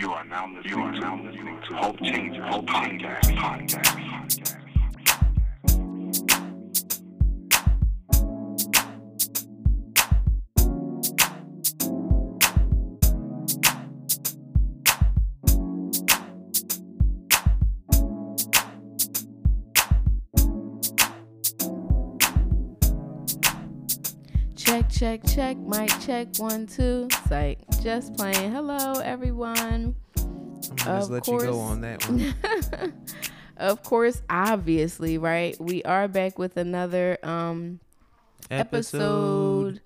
You are now listening, you are now listening to Hope Changer Hope Podcast. Podcast. Check, check, check, mic check, one, two. It's like just playing. Hello, everyone. I'm just Of let you go course. on that one. of course, obviously, right? We are back with another um episode.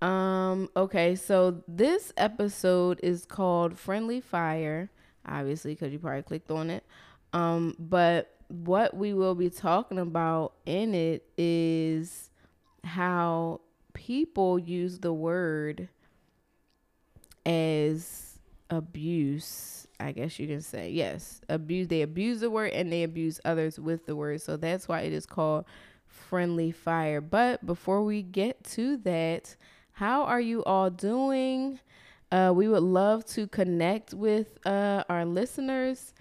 Um, okay, so this episode is called Friendly Fire, obviously, because you probably clicked on it. Um, but what we will be talking about in it is how people use the word as abuse. I guess you can say yes, abuse. They abuse the word and they abuse others with the word. So that's why it is called friendly fire. But before we get to that, how are you all doing? Uh, we would love to connect with uh, our listeners.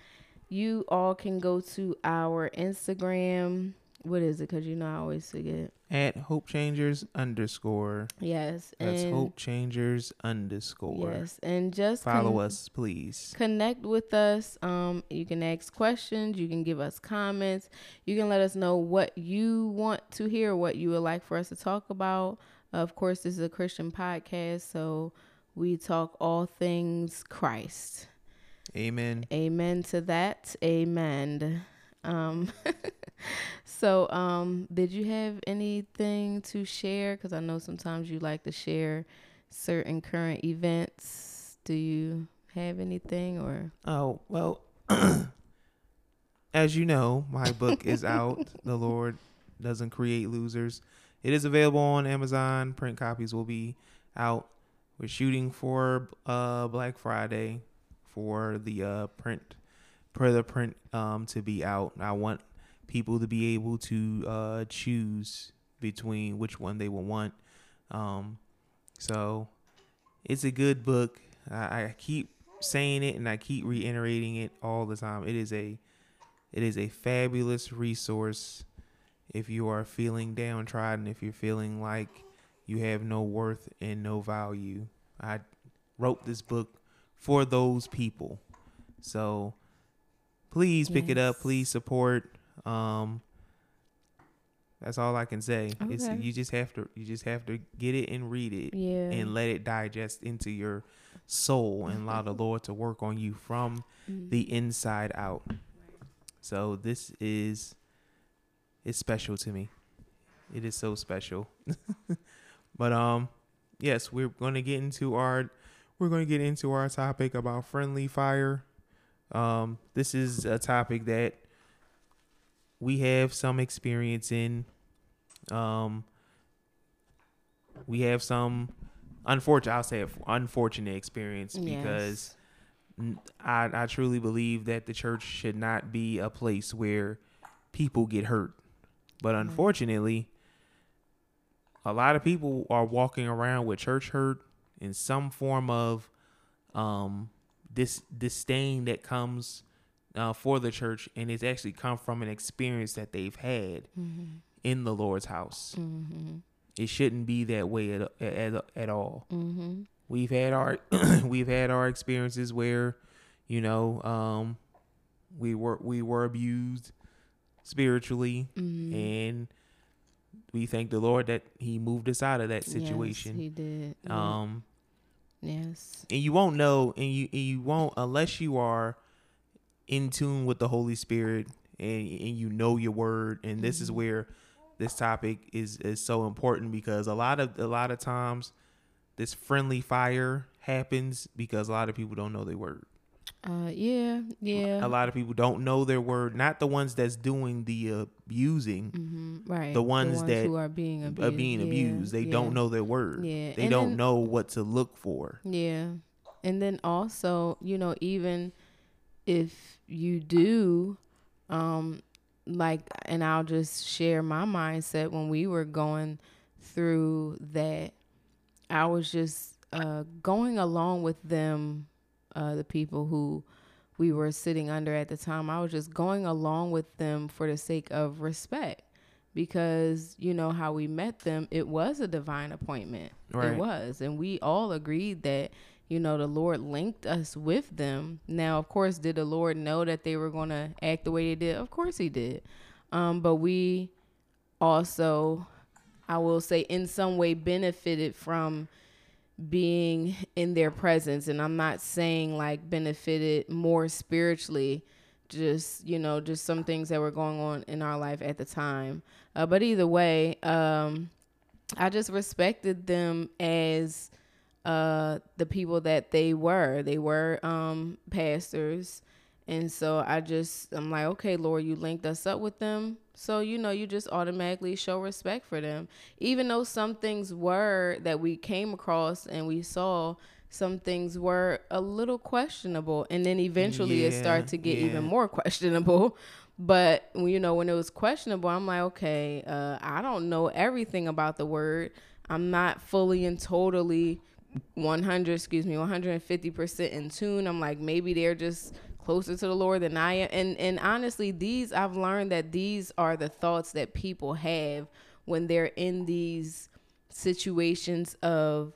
You all can go to our Instagram. What is it? Because you know I always forget. At Hope Changers underscore. Yes. That's and, Hope Changers underscore. Yes. And just Follow con- us, please. connect with us. Um, you can ask questions. You can give us comments. You can let us know what you want to hear, what you would like for us to talk about. Of course, this is a Christian podcast, so we talk all things Christ. Amen. Amen to that. Amen. Um, so, um, did you have anything to share? Because I know sometimes you like to share certain current events. Do you have anything or? Oh, well, as you know, my book is out. the Lord doesn't create losers. It is available on Amazon. Print copies will be out. We're shooting for uh Black Friday for the uh print for the print um to be out. I want people to be able to uh choose between which one they will want. Um so it's a good book. I, I keep saying it and I keep reiterating it all the time. It is a it is a fabulous resource if you are feeling downtrodden, if you're feeling like you have no worth and no value. I wrote this book for those people. So please pick it up, please support. Um that's all I can say. It's you just have to you just have to get it and read it Yeah. and let it digest into your soul and allow the Lord to work on you from Mm. the inside out. So this is it's special to me. It is so special. but um yes, we're going to get into our we're going to get into our topic about friendly fire. Um this is a topic that we have some experience in. Um we have some unfortunate I'll say unfortunate experience because I, I truly believe that the church should not be a place where people get hurt. But unfortunately, a lot of people are walking around with church hurt in some form of um this disdain that comes uh, for the church and it's actually come from an experience that they've had Mhm. in the Lord's house. Mhm. It shouldn't be that way at at, at all Mhm. we've had our we've had our experiences where you know um we were we were abused spiritually Mhm. and we thank the lord that he moved us out of that Yes, situation he did. Um yes. and you won't know and you and you won't unless you are in tune with the holy spirit and and you know your word and this is Mhm. where this topic is is so important because a lot of a lot of times this friendly fire happens because a lot of people don't know their word Uh. Yeah. Yeah. a lot of people don't know their word not the ones that's doing the abusing Mm-hmm. Right. the ones that who are being are abused. being Yeah, abused they yeah. don't know their word Yeah. they and don't then- know what to look for Yeah. And then also, you know, even if you do, um, like, and I'll just share my mindset when we were going through that, I was just uh, going along with them uh, the people who we were sitting under at the time. I was just going along with them for the sake of respect. Because you know how we met them it was a divine appointment. Right. it was. And we all agreed that you know the lord linked us with them. Now of course did the lord know that they were going to act the way they did? Of course he did. Um, but we also i will say in some way benefited from being in their presence. And i'm not saying like benefited more spiritually just you know just some things that were going on in our life at the time. Uh, but either way um i just respected them as uh the people that they were. They were um pastors and so i just i'm like okay lord you linked us up with them. So you know you just automatically show respect for them. Even though some things were that we came across and we saw some things were a little questionable. And then eventually it started to get yeah. even more questionable. But you know when it was questionable i'm like okay uh, i don't know everything about the word. I'm not fully and totally 100 excuse me 150% in tune. I'm like maybe they're just closer to the lord than i am. And and honestly these i've learned that these are the thoughts that people have when they're in these situations of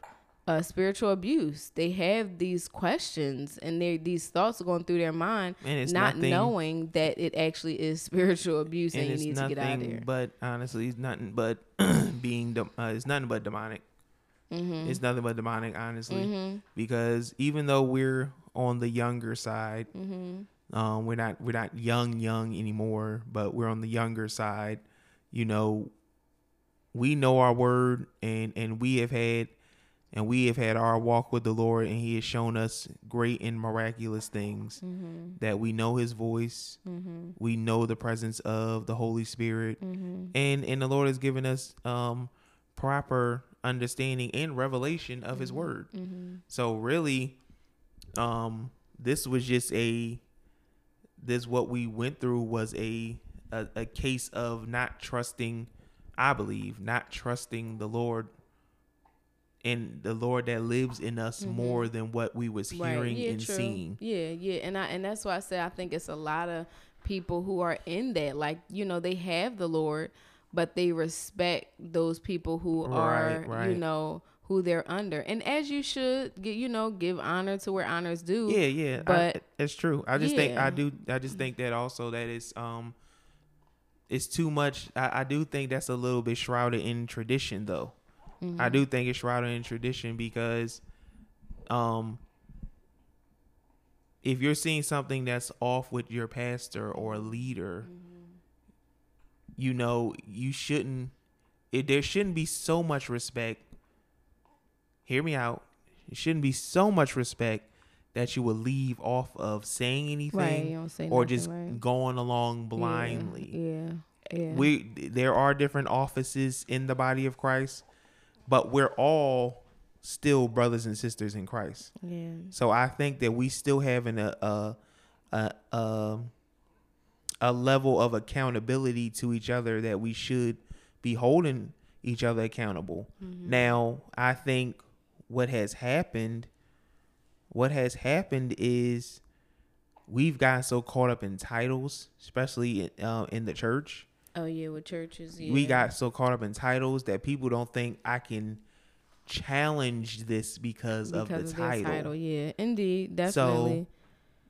uh, spiritual abuse. They have these questions and they these thoughts are going through their mind And it's not nothing- knowing that it actually is spiritual abuse and, and you need to get out of there. but honestly it's nothing but being dem- uh, it's nothing but demonic. Mm-hmm. it's nothing but demonic honestly. Because even though we're on the younger side Mm-hmm. um we're not we're not young young anymore but we're on the younger side you know we know our word and and we have had and we have had our walk with the lord and he has shown us great and miraculous things Mm-hmm. that we know his voice we know the presence of the holy spirit Mm-hmm. and and the lord has given us um proper understanding and revelation of his word Mm-hmm. so really um this was just a this what we went through was a a, a case of not trusting i believe not trusting the lord and the lord that lives in us more than what we was hearing Mm-hmm. Yeah, and true. seeing Yeah, yeah, and I and that's why I say I think it's a lot of people who are in that. Like you know, they have the Lord, but they respect those people who are Right, right. you know who they're under, and as you should, get you know, give honor to where honors due. yeah yeah but I, it's true. I just think i do i just think that also that it's um it's too much. I, I do think that's a little bit shrouded in tradition though. Mm-hmm. i do think it's shrouded in tradition because um if you're seeing something that's off with your pastor or a leader you know you shouldn't it, there shouldn't be so much respect hear me out it shouldn't be so much respect that you would leave off of saying anything Right, say or nothing, just right. going along blindly Yeah, yeah. we there are different offices in the body of Christ, but we're all still brothers and sisters in Christ. yeah. So I think that we still having a a a, a, a level of accountability to each other that we should be holding each other accountable. Now, I think what has happened what has happened is we've gotten so caught up in titles, especially in, uh, in the church. Oh yeah, with churches. Yeah. We got so caught up in titles that people don't think I can challenge this because, of the because title. title. Yeah, indeed, definitely. So,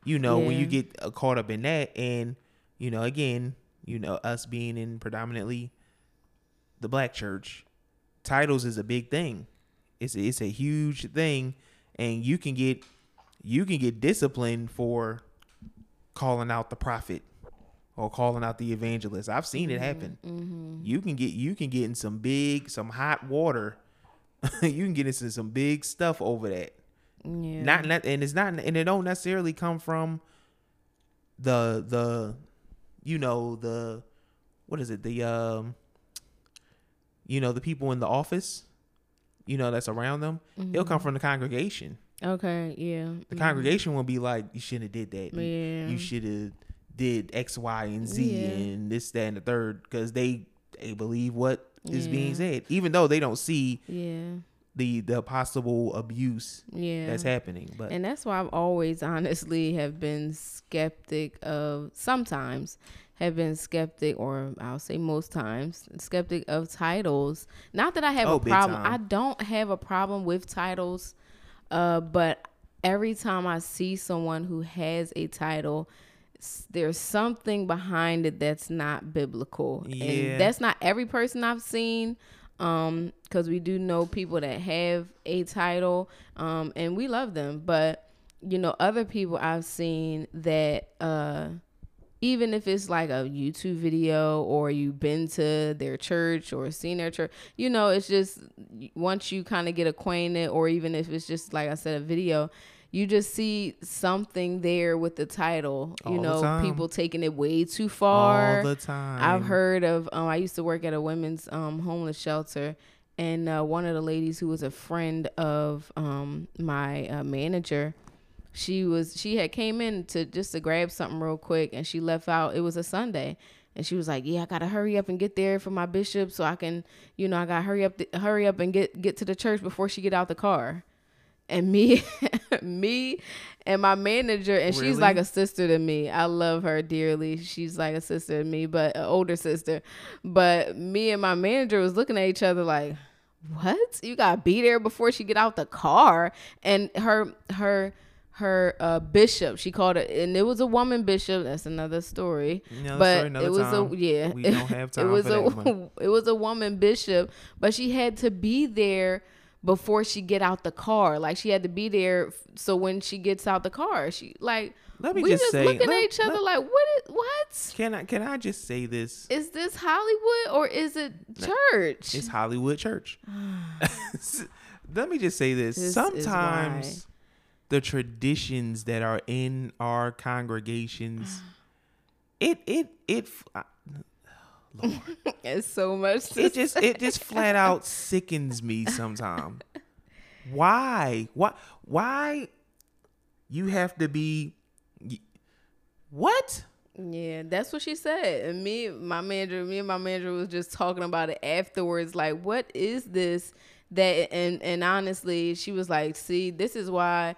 you know, when you get uh, caught up in that, and you know, again, you know, us being in predominantly the black church, titles is a big thing. It's a, it's a huge thing, and you can get you can get disciplined for calling out the prophet or calling out the evangelist. I've seen it happen. Mm-hmm. You can get you can get in some big some hot water. you can get into some big stuff over that yeah. not not and it's not and it don't necessarily come from the the you know the what is it the um you know the people in the office you know that's around them it'll come mm-hmm. from the congregation Okay. Yeah. the congregation will be like you shouldn't have did that You- Yeah. you should have did x y and z Yeah. and this that and the third because they they believe what is being said even though they don't see Yeah. the the possible abuse Yeah. that's happening. But And that's why I've always honestly have been skeptic of sometimes have been skeptic or I'll say most times skeptic of titles. Not that I have Oh, a problem. I don't have a problem with titles. Uh but every time I see someone who has a title there's something behind it that's not biblical. Yeah. And that's not every person I've seen um because we do know people that have a title um and we love them but you know other people i've seen that uh even if it's like a youtube video or you've been to their church or seen their church you know it's just once you kind of get acquainted or even if it's just like i said a video you just see something there with the title you All know people taking it way too far all the time, I've heard of. Um, I used to work at a women's um, homeless shelter, and uh, one of the ladies who was a friend of um, my uh, manager, she was she had came in to just to grab something real quick, and she left out. It was a Sunday. And she was like, "Yeah, I gotta hurry up and get there for my bishop, so I can, you know, I gotta hurry up, hurry up and get get to the church before she get out the car." And me, me, and my manager, and she's like a sister to me. I love her dearly. She's like a sister to me, but an older sister. But me and my manager was looking at each other like, "What? You gotta be there before she get out the car?" And her, her, her uh, bishop, she called it, and it was a woman bishop. That's another story. Another but story, another it was time. a yeah. We don't have time it was a one. it was a woman bishop, but she had to be there before she get out the car. Like she had to be there so when she gets out the car, she like Let me we just just say- looking let- at each other let- like what is what? Can I can I just say this? Is this Hollywood or is it church? It's Hollywood Church. Let me just say this. This is Sometimes the traditions that are in our congregations, it it it uh, Lord, it's so much. To it just it just flat out sickens me sometimes. Why? Why? Why? You have to be. What? Yeah, that's what she said. And me, my manager, me and my manager was just talking about it afterwards. Like, what is this? That and and honestly, she was like, "See, this is why."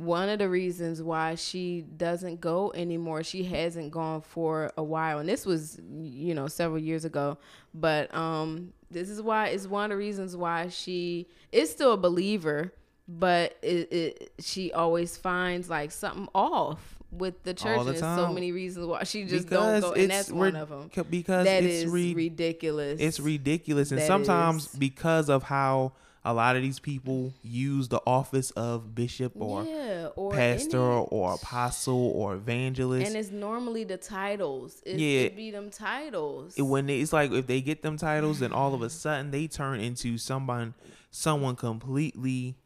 One of the reasons why she doesn't go anymore, she hasn't gone for a while, and this was, you know, several years ago. But um, this is why it's one of the reasons why she is still a believer, but it, it she always finds like something off with the church. The and so many reasons why she just because don't go, and that's one of them. Because That it's is re- ridiculous. it's ridiculous and That sometimes is. because of how a lot of these people use the office of bishop or yeah, or pastor or apostle or evangelist and it's normally the titles. It's, Yeah. it be them titles. it- when it's like if they get them titles then all of a sudden they turn into someone someone completely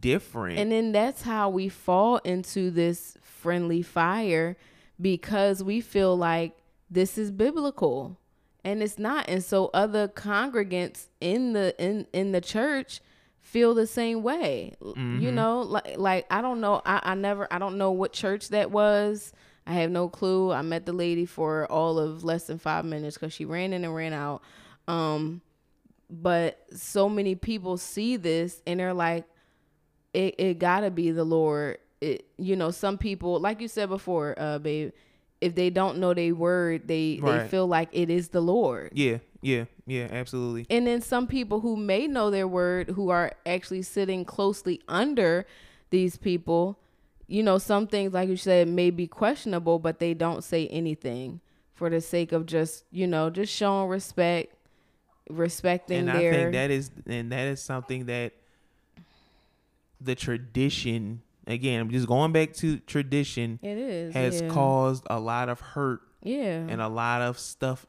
different And then that's how we fall into this friendly fire because we feel like this is biblical and it's not. And so other congregants in the in in the church feel the same way. L- You know, like like I don't know I, I never I don't know what church that was. I have no clue. I met the lady for all of less than 5 minutes cuz she ran in and ran out. Um but so many people see this and they're like it, it gotta be the Lord. It you know, some people like you said before, uh babe, if they don't know their word, they they feel like it is the Lord. yeah yeah yeah absolutely And then some people who may know their word who are actually sitting closely under these people, you know, some things like you said may be questionable, but they don't say anything for the sake of just, you know, just showing respect, respecting and their i think that is and that is something that the tradition again i'm just going back to tradition it is has yeah. caused a lot of hurt yeah. and a lot of stuff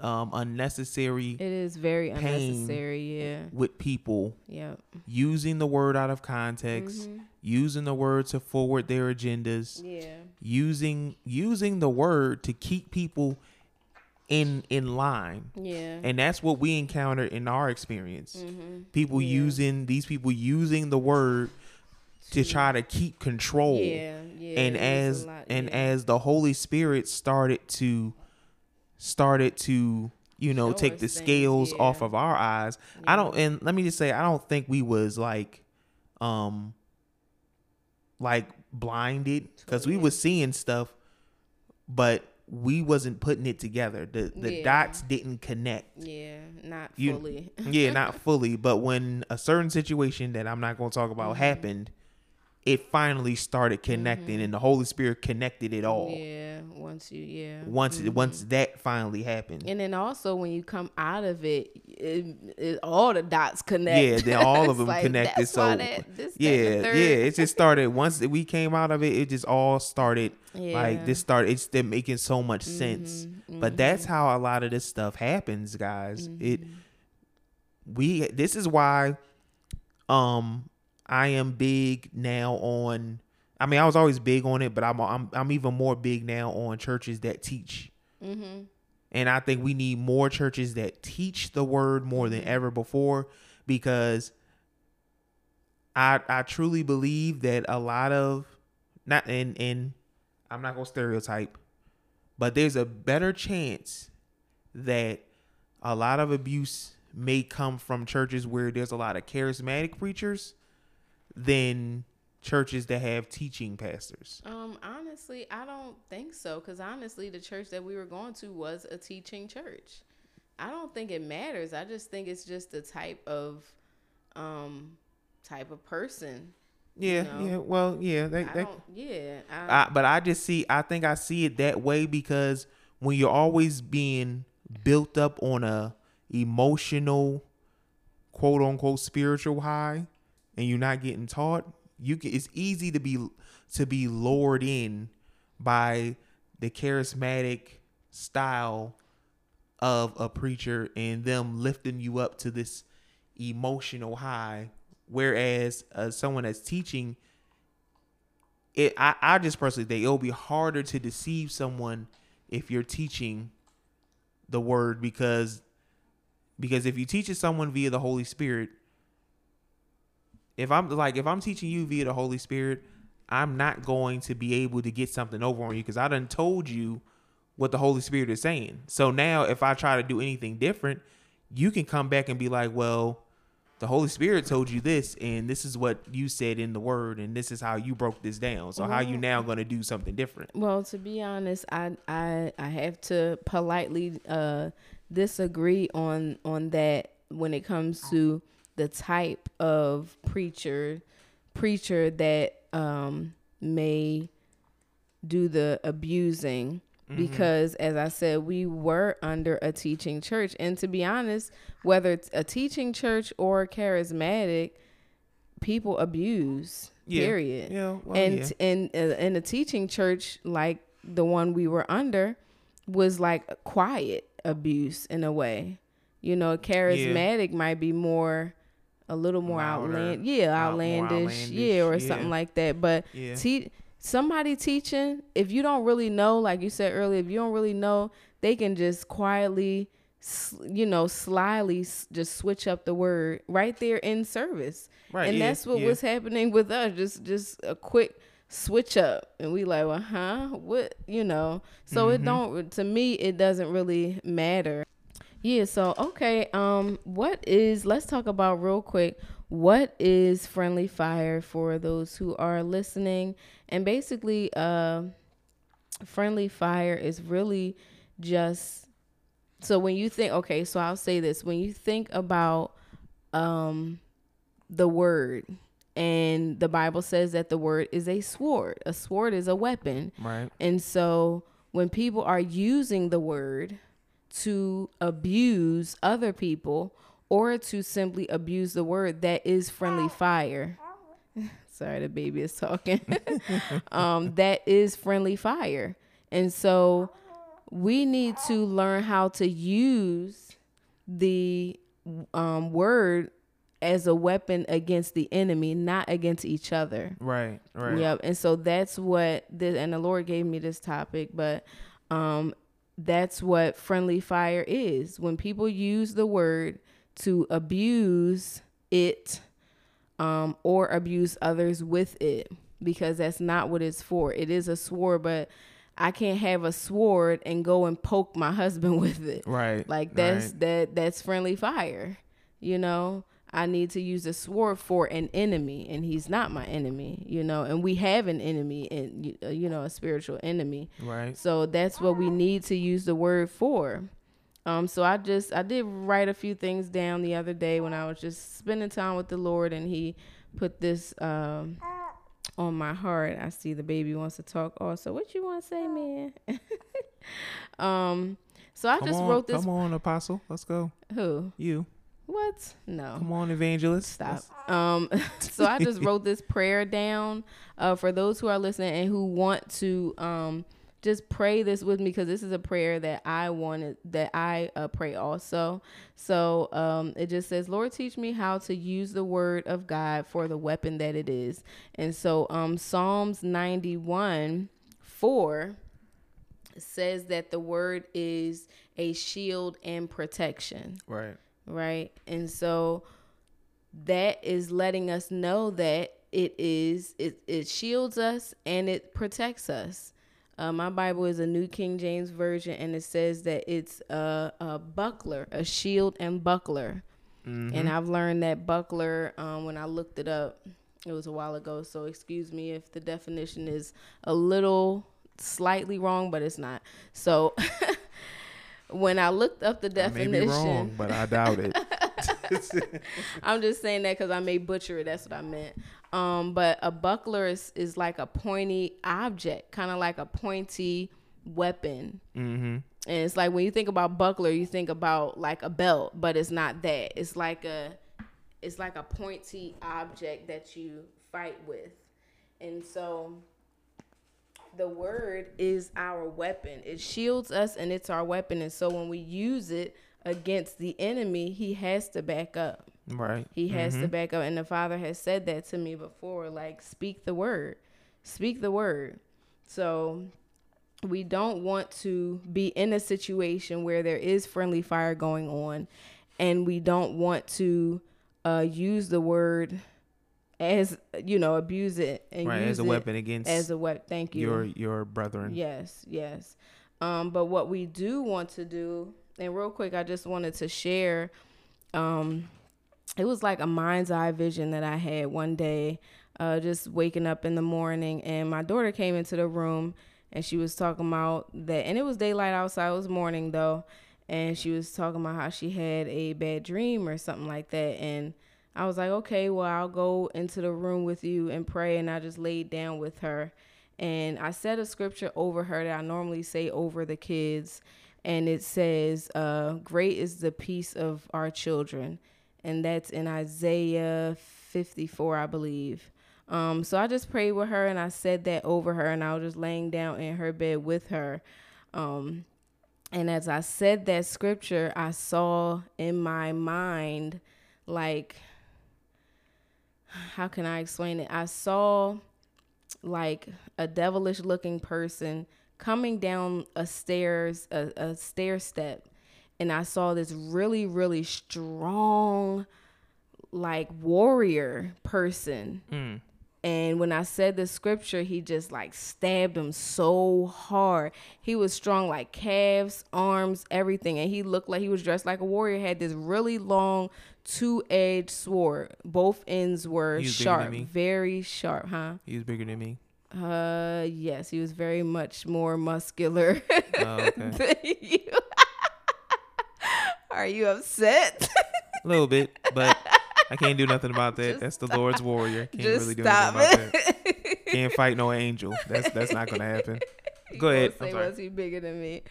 um unnecessary It is very unnecessary. Yeah. with people Yep. using the word out of context Mm-hmm. using the word to forward their agendas Yeah. using using the word to keep people in in line Yeah. and that's what we encounter in our experience Mm-hmm. people Yeah. using these people using the word to try to keep control yeah. Yeah. and it is a as lot, and yeah. as the holy spirit started to started to you know, Show take the scales off of our eyes. I don't and let me just say I don't think we was like um like blinded cuz we Yeah. was seeing stuff but we wasn't putting it together. The the Yeah. dots didn't connect. Yeah, not You- fully. yeah, not fully, but when a certain situation that I'm not going to talk about Mm-hmm. happened, it finally started connecting and the Holy Spirit connected it all. Yeah, once you yeah. Once once that finally happened. And then also when you come out of it, it, it all the dots connect. Yeah, then all of them like, connected. So that- this, yeah, the yeah, it just started once we came out of it. It just all started like Yeah. Mm-hmm, this started. It's still making so much sense. But that's how a lot of this stuff happens, guys. It Mm-hmm. we this is why um I am big now on. I mean, I was always big on it, but I'm I'm I'm even more big now on churches that teach. Mm-hmm. And I think we need more churches that teach the word more than ever before because I I truly believe that a lot of not and and I'm not gonna stereotype, but there's a better chance that a lot of abuse may come from churches where there's a lot of charismatic preachers than churches that have teaching pastors. Um, honestly, I don't think so. Cause honestly, the church that we were going to was a teaching church. I don't think it matters. I just think it's just the type of, um, type of person. Yeah, know? yeah. Well, yeah. They, I they, don't. Yeah. I, I, but I just see. I think I see it that way because when you're always being built up on a emotional, quote unquote, spiritual high, and you're not getting taught, you can. It's easy to be to be lured in by the charismatic style of a preacher and them lifting you up to this emotional high whereas uh, someone that's teaching it I, I just personally think it'll be harder to deceive someone if you're teaching the word because because if you teach it someone via the Holy Spirit, if I'm like if I'm teaching you via the Holy Spirit, I'm not going to be able to get something over on you because I done told you what the Holy Spirit is saying. So now if I try to do anything different, you can come back and be like, well, the Holy Spirit told you this, and this is what you said in the word, and this is how you broke this down. So how you now gonna do something different? Well, to be honest, I I I have to politely uh disagree on on that when it comes to the type of preacher preacher that um may do the abusing. Because as I said we were under a teaching church. And to be honest whether it's a teaching church or charismatic people abuse Yeah. period. Yeah, well, and yeah. in uh, in a teaching church like the one we were under was like quiet abuse in a way. You know charismatic might be more a little more Louder, outland yeah out- more outlandish, yeah or outlandish, something like that. But Yeah. te- somebody teaching if you don't really know like you said earlier if you don't really know they can just quietly you know slyly just switch up the word right there in service. Right, and yeah, that's what yeah. was happening with us just just a quick switch up. And we like well huh? What? You know? So Mm-hmm. it don't to me it doesn't really matter yeah so okay um what is let's talk about real quick what is friendly fire for those who are listening and basically uh friendly fire is really just so when you think okay so i'll say this when you think about um the word and the bible says that the word is a sword a sword is a weapon Right. and so when people are using the word to abuse other people or to simply abuse the word that is friendly fire sorry the baby is talking um that is friendly fire and so we need to learn how to use the um, word as a weapon against the enemy not against each other Right. Right. Yep. And so that's what this and the Lord gave me this topic, but um that's what friendly fire is. When people use the word to abuse it um or abuse others with it because that's not what it's for. It is a sword, but I can't have a sword and go and poke my husband with it. Right. Like that's right. that that's friendly fire. You know, I need to use a sword for an enemy, and he's not my enemy. You know, and we have an enemy, and uh, you know, a spiritual enemy. right. So that's what we need to use the word for. Um, so I just I did write a few things down the other day when I was just spending time with the Lord, and He put this um on my heart. I see the baby wants to talk. Also, what you want to say, man? um, so I Come just on, wrote this. Come on, Apostle. Let's go. Who? You. What? No. Come on, Evangelist. Stop. Um, so I just wrote this prayer down uh, for those who are listening and who want to um, just pray this with me because this is a prayer that I wanted that I uh, pray also. So um, it just says, Lord, teach me how to use the word of God for the weapon that it is. And so um, Psalms 91 4 says that the word is a shield and protection Right. Right? And so that is letting us know that it is it it shields us and it protects us. Uh, my Bible is a New King James version, and it says that it's a, a buckler, a shield and buckler. And I've learned that buckler um, when I looked it up. It was a while ago, so excuse me if the definition is a little slightly wrong, but it's not. So when I looked up the I may definition, be wrong, but I doubt it. I'm just saying that because I may butcher it. That's what I meant. Um, but a buckler is, is like a pointy object, kind of like a pointy weapon. mm-hmm. And it's like when you think about buckler, you think about like a belt, but it's not that. It's like a, it's like a pointy object that you fight with, and so the word is our weapon. It shields us and it's our weapon. And so when we use it against the enemy, he has to back up. Right. He has to back up. And the Father has said that to me before like, speak the word, speak the word. So we don't want to be in a situation where there is friendly fire going on and we don't want to uh, use the word as you know abuse it and Right. use As a it weapon against as a weapon thank you your your brethren. Yes, yes. Um, but what we do want to do, and real quick, I just wanted to share. Um, it was like a mind's eye vision that I had one day, uh, just waking up in the morning, and my daughter came into the room, and she was talking about that, and it was daylight outside. It was morning though, and she was talking about how she had a bad dream or something like that, and I was like, okay, well, I'll go into the room with you and pray, and I just laid down with her. And I said a scripture over her that I normally say over the kids, and it says, uh, "Great is the peace of our children," and that's in Isaiah 54, I believe. Um, so I just prayed with her, and I said that over her, and I was just laying down in her bed with her. Um, and as I said that scripture, I saw in my mind, like, how can I explain it? I saw like a devilish looking person coming down a stairs a, a stair step and i saw this really really strong like warrior person Mm. and when i said the scripture he just like stabbed him so hard he was strong like calves arms everything and he looked like he was dressed like a warrior had this really long two-edged sword both ends were He was bigger than sharp very sharp huh He was bigger than me. uh, yes, he was very much more muscular Oh, okay. than you. Are you upset? A little bit, but I can't do nothing about that. Just That's the Lord's warrior. Can't Just really do stop anything about that. Can't fight no angel. That's that's not gonna happen. Go ahead. I'm Say sorry. was he bigger than me?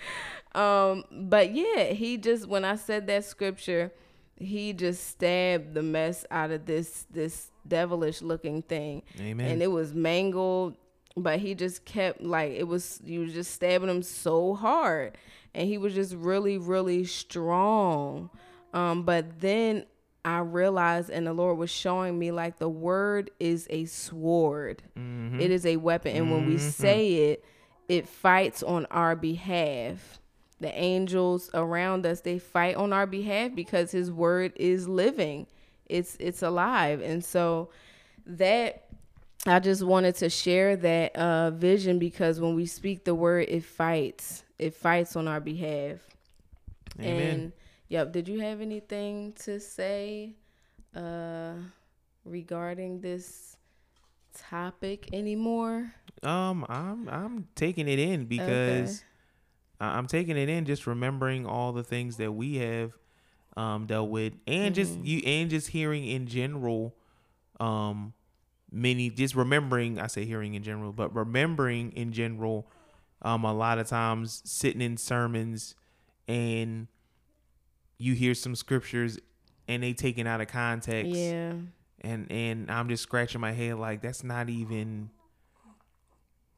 Um, but yeah, he just when I said that scripture, he just stabbed the mess out of this this devilish looking thing. Amen. and it was mangled but he just kept like it was you was just stabbing him so hard and he was just really really strong um but then i realized and the lord was showing me like the word is a sword Mhm. It is a weapon and when we say it it fights on our behalf the angels around us they fight on our behalf because his word is living it's it's alive and so that I just wanted to share that uh, vision because when we speak the word, it fights. It fights on our behalf. Amen. And yep, did you have anything to say uh, regarding this topic anymore? Um, I'm I'm taking it in because I- I'm taking it in, just remembering all the things that we have um dealt with, and just Mm-hmm. you and just hearing in general, um, many just remembering. I say hearing in general, but remembering in general, um, a lot of times sitting in sermons and you hear some scriptures and they taken out of context Yeah. and and I'm just scratching my head like that's not even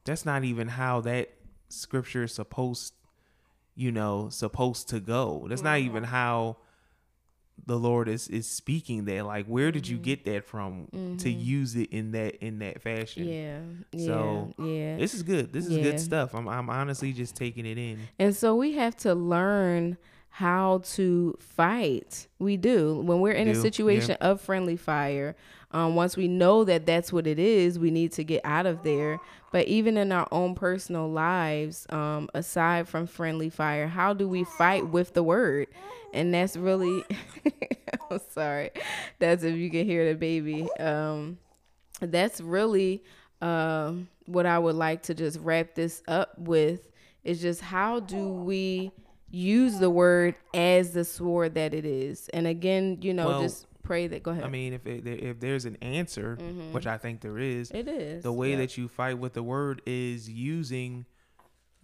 that's not even how that scripture is supposed you know supposed to go that's not even how the lord is is speaking there like where did you mm-hmm. get that from to mm-hmm. use it in that in that fashion Yeah. Yeah. So, yeah. this is good this is Yeah. good stuff i'm i'm honestly just taking it in And so we have to learn how to fight. We do. When we're in a situation of friendly fire, um, once we know that that's what it is, we need to get out of there. But even in our own personal lives, um, aside from friendly fire, how do we fight with the word? And that's really, I'm sorry. That's if you can hear the baby. Um, that's really um, what I would like to just wrap this up with is just how do we use the word as the sword that it is? And again, you know, Well, just pray that. Go ahead. i mean if it, if there's an answer which i think there is it is the way yeah. that you fight with the word is using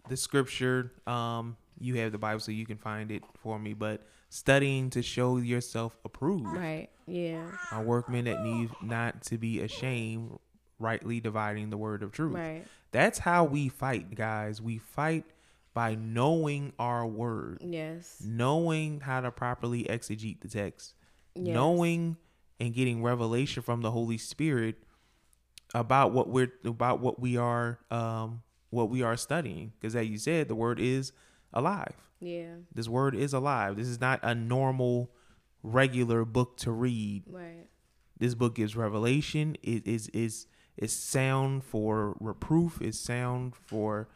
the scripture um you have the bible so you can find it for me but studying to show yourself approved right. Yeah. a workman that need not to be ashamed rightly dividing the word of truth Right. that's how we fight guys we fight by knowing our word Yes. knowing how to properly exegete the text, Yes. knowing and getting revelation from the Holy Spirit about what we're about what we are um what we are studying. Because as you said the word is alive. Yeah. this word is alive. This is not a normal regular book to read. Right. this book gives revelation. It is is is sound for reproof. Is sound for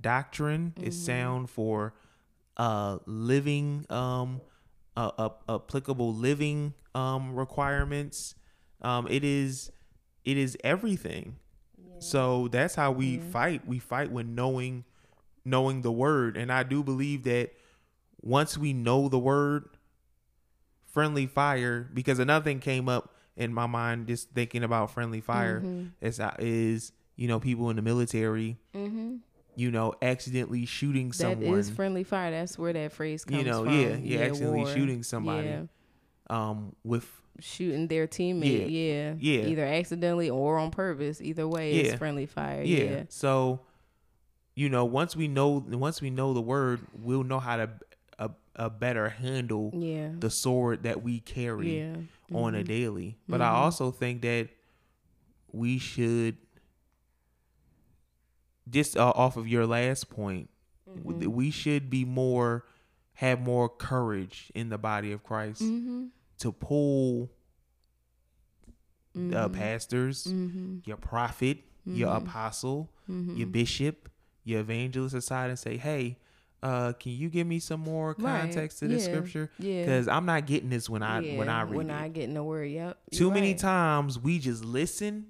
doctrine. Is sound for uh living um uh, uh, applicable living um requirements. Um it is it is everything. So that's how we fight. We fight when knowing knowing the word. And i do believe that once we know the word friendly fire because another thing came up in my mind just thinking about friendly fire is uh, is you know people in the military Mm-hmm. You know accidentally shooting That someone is friendly fire. That's where that phrase comes you know from. yeah yeah accidentally war. shooting somebody Yeah. um with Shooting their teammate. Yeah. Yeah. Either accidentally or on purpose. Either way, Yeah. it's friendly fire. yeah. Yeah. so you know once we know once we know the word we'll know how to a, a better handle Yeah. the sword that we carry Yeah. on a daily. But I also think that we should just uh, off of your last point, w- we should be more have more courage in the body of Christ Mm-hmm. to pull the pastors, Mm-hmm. your prophet, your apostle, your bishop, your evangelist aside and say, "Hey, uh, can you give me some more Right. context to this Yeah. scripture? Yeah. Because I'm not getting this when I yeah. when I read it when it. I get in the word, yep. Too You're many right. times we just listen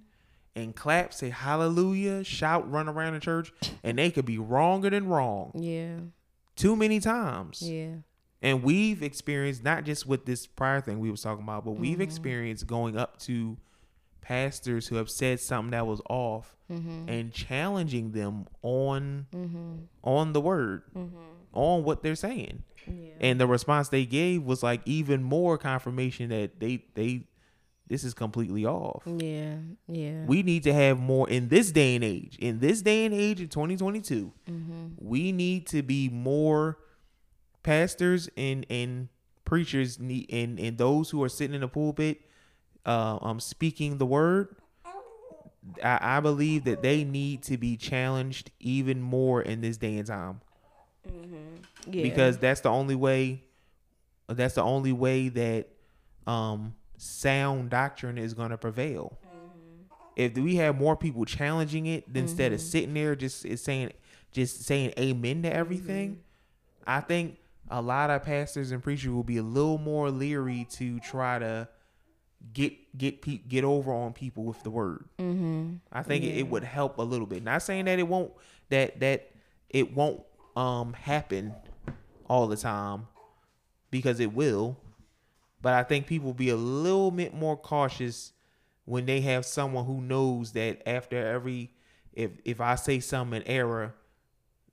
and clap, say hallelujah, shout, run around the church, and they could be wronger than wrong. Yeah. Too many times. Yeah. And we've experienced not just with this prior thing we was talking about, but Mm-hmm. we've experienced going up to pastors who have said something that was off Mm-hmm. and challenging them on on the word, on what they're saying. Mm-hmm. Yeah. And the response they gave was like even more confirmation that they they this is completely off. Yeah. Yeah. We need to have more in this day and age. In this day and age in 2022, Mm-hmm. we need to be more pastors and and preachers need and and those who are sitting in the pulpit uh, um speaking the word. I, I believe that they need to be challenged even more in this day and time yeah. because that's the only way that's the only way that um sound doctrine is going to prevail if we have more people challenging it instead Mm-hmm. of sitting there just saying just saying amen to everything, Mm-hmm. I think a lot of pastors and preachers will be a little more leery to try to get get pe- get over on people with the word. Mm-hmm. I think it, it would help a little bit. Not saying that it won't that that it won't um happen all the time because it will, but I think people be a little bit more cautious when they have someone who knows that after every if if I say something in error,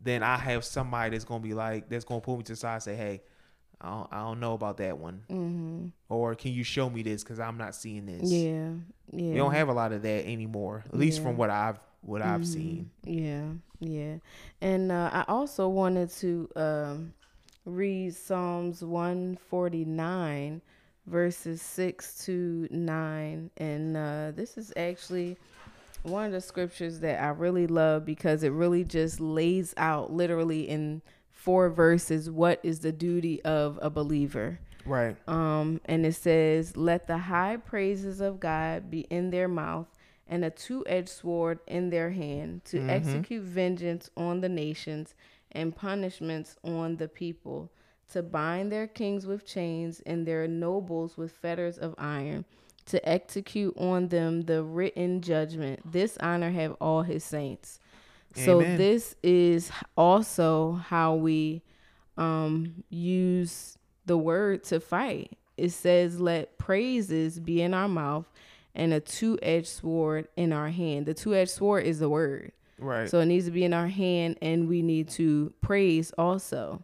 then I have somebody that's gonna be like that's gonna pull me to the side and say, hey. I don't, I don't know about that one. Mm-hmm. Or can you show me this? Because I'm not seeing this. Yeah. Yeah. We don't have a lot of that anymore, at least Yeah. from what I've what I've Mhm. seen. Yeah, yeah. And uh, I also wanted to um, read Psalms 149, verses 6 to 9. And uh, this is actually one of the scriptures that I really love because it really just lays out literally in four verses what is the duty of a believer. Right. Um, and it says, Let the high praises of God be in their mouth and a two edged sword in their hand to Mhm. execute vengeance on the nations and punishments on the people, to bind their kings with chains and their nobles with fetters of iron, to execute on them the written judgment. This honor have all his saints. So this is also how we um use the word to fight. It says let praises be in our mouth and a two-edged sword in our hand. The two-edged sword is the word. Right. So it needs to be in our hand and we need to praise also.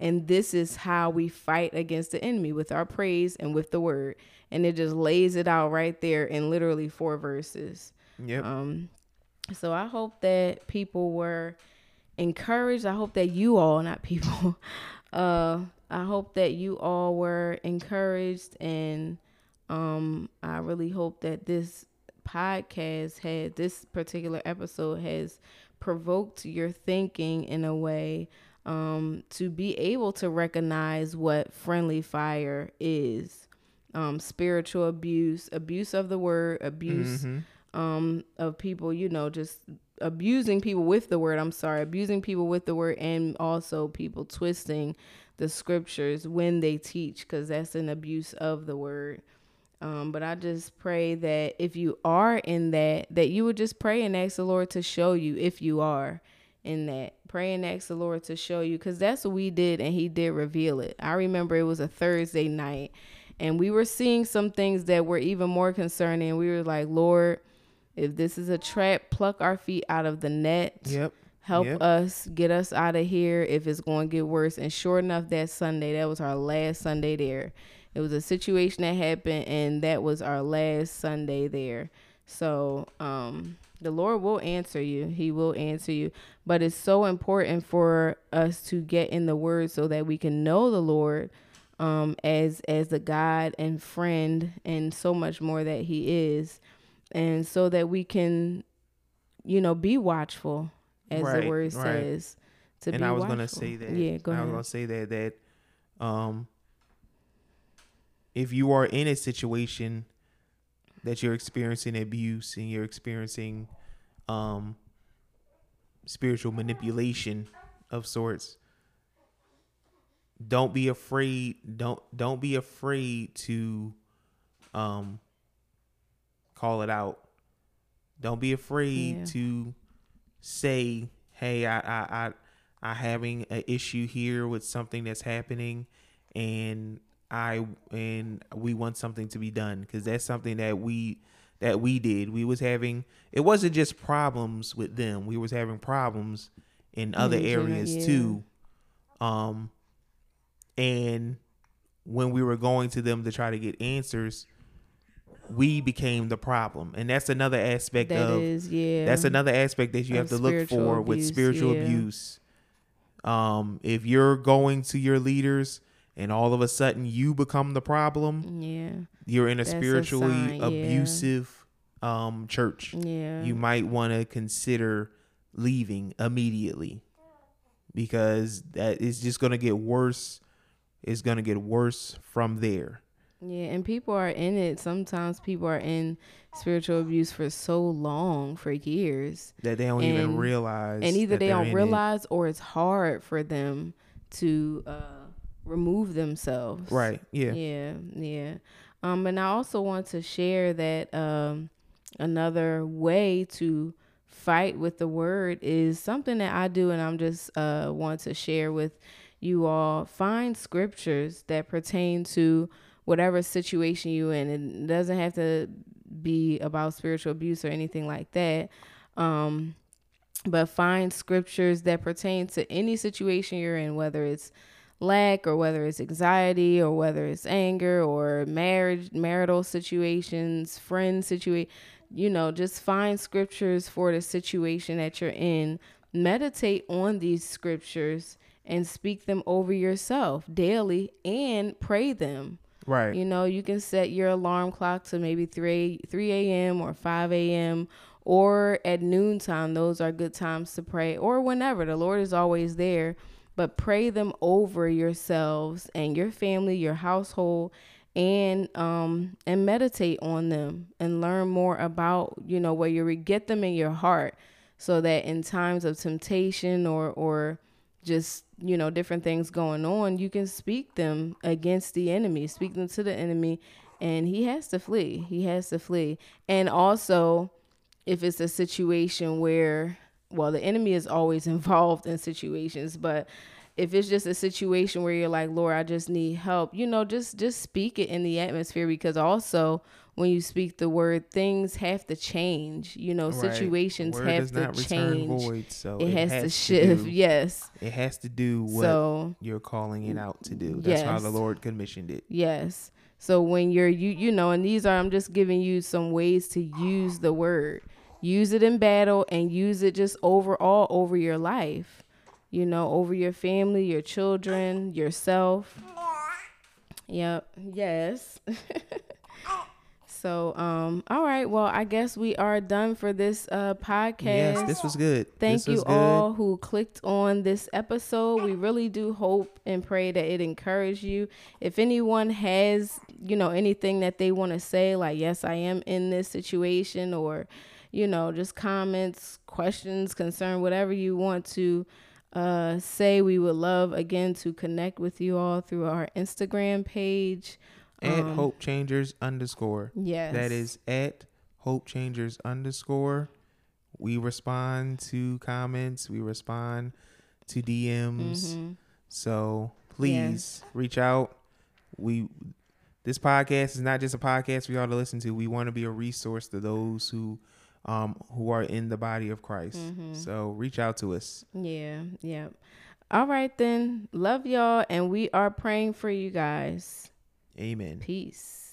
And this is how we fight against the enemy with our praise and with the word. And it just lays it out right there in literally four verses. yep. Um, so I hope that people were encouraged. I hope that you all, not people, uh, I hope that you all were encouraged, and um, I really hope that this podcast had this particular episode has provoked your thinking in a way um, to be able to recognize what friendly fire is. Um, spiritual abuse, abuse of the word, abuse Mhm. um of people you know just abusing people with the word i'm sorry abusing people with the word and also people twisting the scriptures when they teach because that's an abuse of the word um but i just pray that if you are in that that you would just pray and ask the lord to show you if you are in that pray and ask the lord to show you because that's what we did and he did reveal it i remember it was a thursday night and we were seeing some things that were even more concerning we were like lord if this is a trap, pluck our feet out of the net. Yep. Help Yep. us get us out of here if it's going to get worse. And sure enough, that Sunday, that was our last Sunday there. It was a situation that happened, and that was our last Sunday there. So, um, the Lord will answer you. He will answer you. But it's so important for us to get in the Word so that we can know the Lord um, as as a God and friend, and so much more that He is and so that we can you know be watchful as Right, the word right. says to and be I was gonna say that. yeah go I ahead I was gonna say that that um if you are in a situation that you're experiencing abuse and you're experiencing um spiritual manipulation of sorts don't be afraid don't don't be afraid to um call it out don't be afraid Yeah. to say hey i i i i having an issue here with something that's happening and i and we want something to be done because that's something that we that we did. We was having it wasn't just problems with them. We was having problems in other In general, areas yeah. too. Um and when we were going to them to try to get answers we became the problem. And that's another aspect That of is, yeah. that's another aspect that you Of have to look for with spiritual yeah. abuse. Um if you're going to your leaders and all of a sudden you become the problem yeah you're in a That's a spiritually yeah. abusive um church yeah you might want to consider leaving immediately because that is just going to get worse it's going to get worse from there Yeah, and people are in it. Sometimes people are in spiritual abuse for so long, for years. That they don't even realize. and either they don't in it. realize or it's hard for them to uh, remove themselves. Right. Yeah. Yeah, yeah. Um, and I also want to share that um, another way to fight with the word is something that I do, and I'm just uh, want to share with you all. Find scriptures that pertain to whatever situation you in. It doesn't have to be about spiritual abuse or anything like that. Um, but find scriptures that pertain to any situation you're in, whether it's lack or whether it's anxiety or whether it's anger or marriage, marital situations, friend situation. You know, just find scriptures for the situation that you're in. Meditate on these scriptures and speak them over yourself daily and pray them. Right. You know, you can set your alarm clock to maybe 3 3 a.m. or 5 a.m. or at noontime. Those are good times to pray or whenever. The Lord is always there. But pray them over yourselves and your family, your household, and um and meditate on them and learn more about, you know, where you get them in your heart so that in times of temptation or or just you know different things going on you can speak them against the enemy speak them to the enemy and he has to flee he has to flee. And also if it's a situation where well the enemy is always involved in situations but if it's just a situation where you're like lord i just need help you know just just speak it in the atmosphere because also when you speak the word things have to change you know Right. situations Word have to change void, so it, has, to do- shift yes It has to do what so you're calling it out to do. That's how the Lord commissioned it. Yes. So when you're you you know, and these are I'm just giving you some ways to use the word. Use it in battle and use it just overall over your life. You know, over your family, your children, yourself. Yep. Yes. so um all right, well, I guess we are done for this uh podcast. Yes, this was good. Thank this you good. all who clicked on this episode. We really do hope and pray that it encouraged you. If anyone has, you know, anything that they want to say, like, yes, I am in this situation, or, you know, just comments, questions, concern, whatever you want to uh, say, we would love again to connect with you all through our Instagram page. At Um, Hope Changers underscore. Yes. That is at Hope Changers underscore. We respond to comments. We respond to DMs. Mhm. So please reach out. We this podcast is not just a podcast for y'all to listen to. We want to be a resource to those who um who are in the body of Christ. Mhm. So reach out to us. Yeah, yeah. All right then. Love y'all and we are praying for you guys. Amen. Peace.